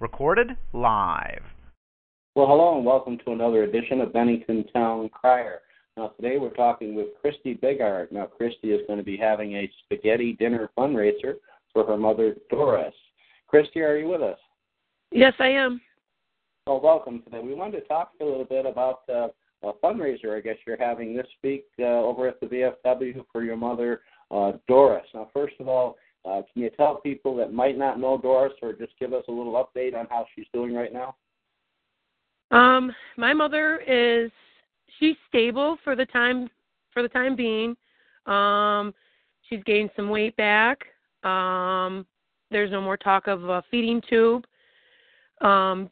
Recorded live. Well, hello and welcome to another edition of Bennington Town Crier. Now, today we're talking with Christy Bigart. Now, Christy is going to be having a spaghetti dinner fundraiser for her mother, Doris. Christy, are you with us? Yes, I am. Well, welcome today. We wanted to talk a little bit about uh, a fundraiser I guess you're having this week uh, over at the VFW for your mother, uh, Doris. Now, first of all, uh, can you tell people that might not know Doris or just give us a little update on how she's doing right now? Um, my mother is she's stable for the time for the time being. Um, she's gained some weight back. Um, there's no more talk of a feeding tube. Um,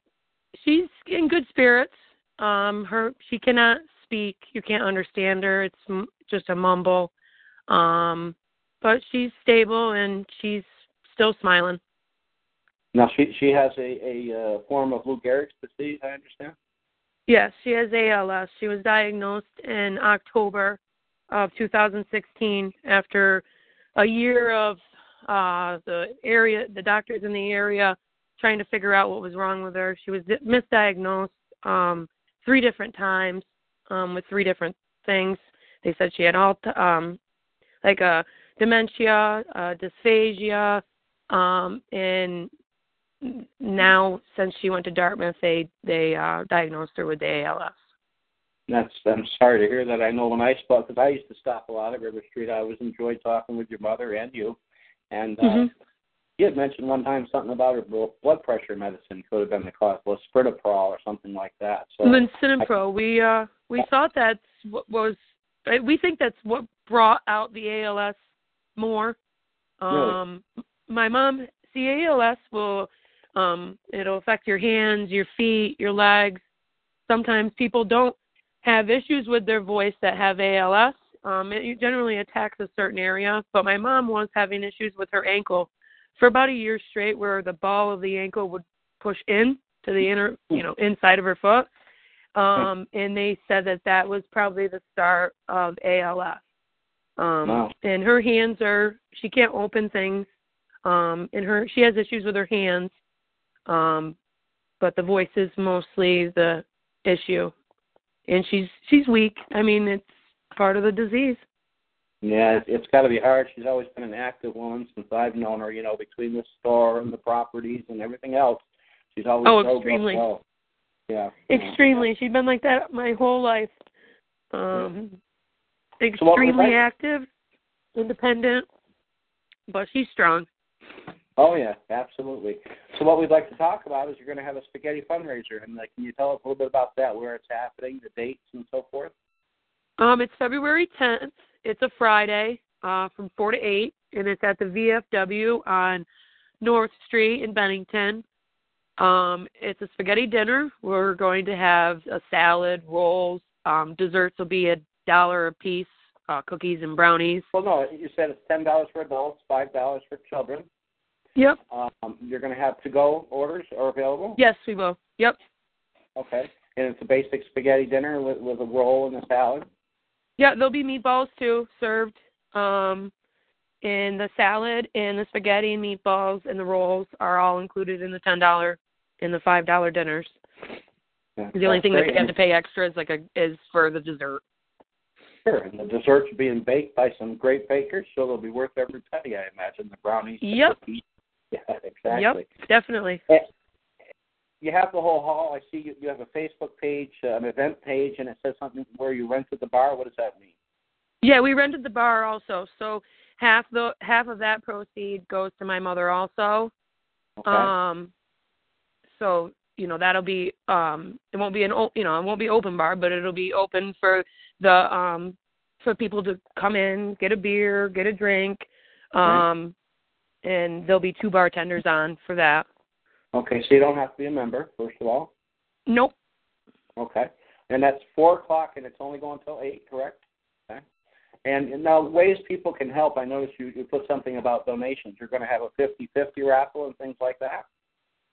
she's in good spirits. Um, her she cannot speak. You can't understand her. It's m- just a mumble. Um, but she's stable and she's still smiling. Now she she has a a uh, form of Lou Gehrig's disease. I understand. Yes, she has ALS. She was diagnosed in October of 2016 after a year of uh the area the doctors in the area trying to figure out what was wrong with her. She was misdiagnosed um three different times um with three different things. They said she had all um like a dementia, uh dysphagia, um and now since she went to Dartmouth they they uh diagnosed her with the ALS. That's I'm sorry to hear that. I know when I spoke because I used to stop a lot at River Street. I always enjoyed talking with your mother and you. And uh, Mhm. you had mentioned one time something about her blood pressure medicine could have been the cause, well, Sprintoprol or something like that. So Linsinpro. We uh we thought that's what was we think that's what brought out the ALS more. Really? Um my mom see ALS will um it'll affect your hands, your feet, your legs. Sometimes people don't have issues with their voice that have ALS. Um it generally attacks a certain area, but my mom was having issues with her ankle for about a year straight where the ball of the ankle would push in to the inner, you know, inside of her foot. Um and they said that that was probably the start of ALS. Um Wow. and her hands are she can't open things. Um and her she has issues with her hands. Um but the voice is mostly the issue. And she's she's weak. I mean, it's part of the disease. yeah, it's, it's got to be hard. She's always been an active woman since I've known her. You know, between the store and the properties and everything else, she's always Oh, extremely. well. Yeah. yeah. Extremely. She's been like that my whole life. Um So was extremely that? active, independent, but she's strong. Oh yeah, absolutely. So what we'd like to talk about is you're going to have a spaghetti fundraiser, and like, can you tell us a little bit about that, where it's happening, the dates, and so forth? Um, it's February 10th. It's a Friday uh, from 4 to 8, and it's at the VFW on North Street in Bennington. Um, it's a spaghetti dinner. We're going to have a salad, rolls, um, desserts will be a dollar a piece, uh, cookies and brownies. Well, no, you said it's ten dollars for adults, five dollars for children. Yep. Um, you're going to have to-go orders are available. Yes, we will. Yep. Okay. And it's a basic spaghetti dinner with, with a roll and a salad. Yeah, there'll be meatballs too served. Um, and the salad and the spaghetti and meatballs and the rolls are all included in the ten dollar and the five dollar dinners. Yeah, The only thing that great. we have to pay extra is like a is for the dessert. Sure, and the desserts are being baked by some great bakers, so they'll be worth every penny, I imagine. The brownies, Yep. Yeah, exactly. Yep, definitely. Eh, You have the whole hall. I see you, you have a Facebook page, uh, an event page, and it says something where you rented the bar. What does that mean? Yeah, we rented the bar also, so half the half of that proceed goes to my mother also. Okay. Um, so you know that'll be um, it won't be an you know it won't be open bar, but it'll be open for the um for people to come in, get a beer, get a drink, um, and there'll be two bartenders on for that. Okay, so you don't have to be a member, first of all. Nope. Okay, and that's four o'clock, and it's only going until eight, correct? Okay. And now ways people can help. I noticed you you put something about donations. You're going to have a fifty-fifty raffle and things like that.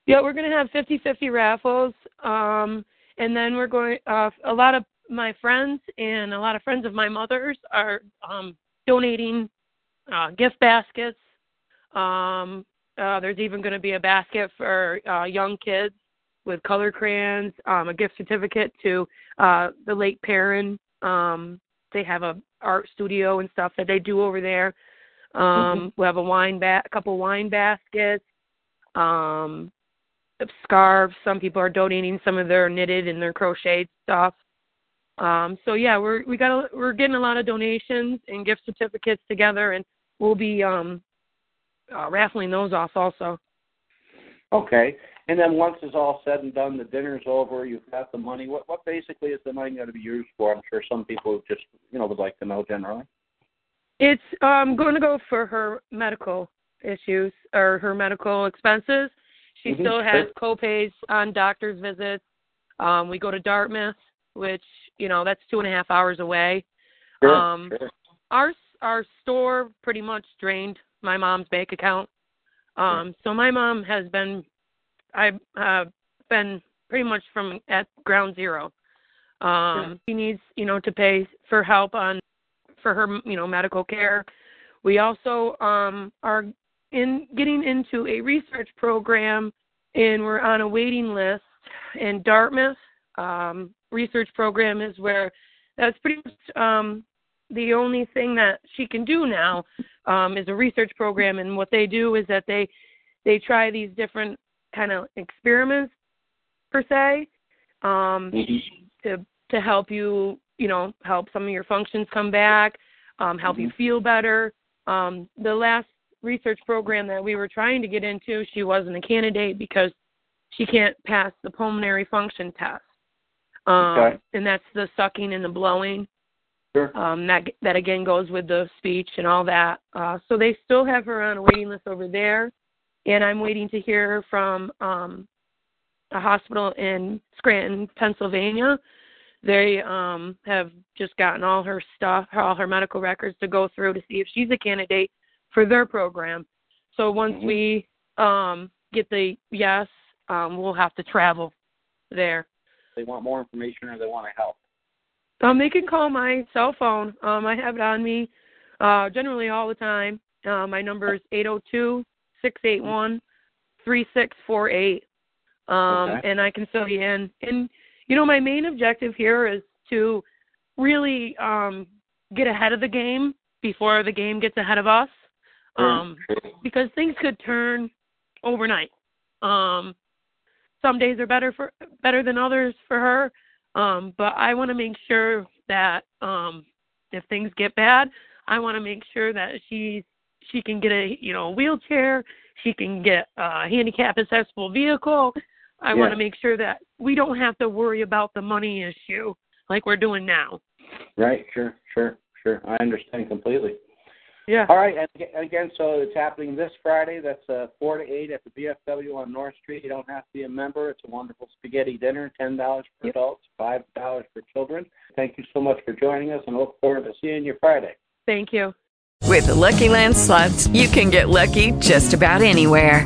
Yeah, we're going to have 50-50 raffles, um, and then we're going. Uh, a lot of my friends and a lot of friends of my mother's are um, donating uh, gift baskets. Um, uh, there's even going to be a basket for uh, young kids with color crayons, um, a gift certificate to uh, the Lake Paran. Um, they have a art studio and stuff that they do over there. Um, Mm-hmm. We have a wine ba- a couple wine baskets, um, scarves. Some people are donating some of their knitted and their crocheted stuff. Um, so yeah, we're we got a, we're getting a lot of donations and gift certificates together, and we'll be um, uh, raffling those off also. Okay, and then once it's all said and done, the dinner's over. You've got the money. What what basically is the money going to be used for? I'm sure some people just you know would like to know generally. It's um going to go for her medical issues or her medical expenses. She Mhm, still has co-pays on doctor's visits. Um, we go to Dartmouth, which you know that's two and a half hours away. Sure, Um, sure. Our our store pretty much drained my mom's bank account. Um, so my mom has been, I've uh, been pretty much from at ground zero. Um, She needs, you know, to pay for help on for her, you know, medical care. We also um, are in getting into a research program, and we're on a waiting list in Dartmouth. Um, research program is where that's pretty much um, the only thing that she can do now um, is a research program, and what they do is that they they try these different kind of experiments per se um, to to help you you know help some of your functions come back, um, help you feel better. Um, the last research program that we were trying to get into, she wasn't a candidate because she can't pass the pulmonary function test, um, Okay. and that's the sucking and the blowing Sure. um, that that again goes with the speech and all that. Uh, so they still have her on a waiting list over there, and I'm waiting to hear from um, a hospital in Scranton, Pennsylvania. They um, have just gotten all her stuff, all her medical records to go through to see if she's a candidate for their program. So once Mhm. we um, get the yes, um, we'll have to travel there. They want more information or they want to help. Um, they can call my cell phone. Um, I have it on me uh, generally all the time. Uh, my number is eight zero two six eight one three six four eight, um, Okay. and I can fill you in. And you know, my main objective here is to really um, get ahead of the game before the game gets ahead of us, um, because things could turn overnight. Um, some days are better for better than others for her. Um, but I want to make sure that um, if things get bad, I want to make sure that she she can get a you know a wheelchair, she can get a handicap accessible vehicle. I want to make sure that we don't have to worry about the money issue like we're doing now. Right. Sure. Sure. Sure. I understand completely. Yeah. All right, and again, so it's happening this Friday. That's uh, four to eight at the VFW on North Street. You don't have to be a member. It's a wonderful spaghetti dinner. Ten dollars for Yep. adults, five dollars for children. Thank you so much for joining us, and look forward to seeing you Friday. Thank you. With the Lucky Land slots, you can get lucky just about anywhere.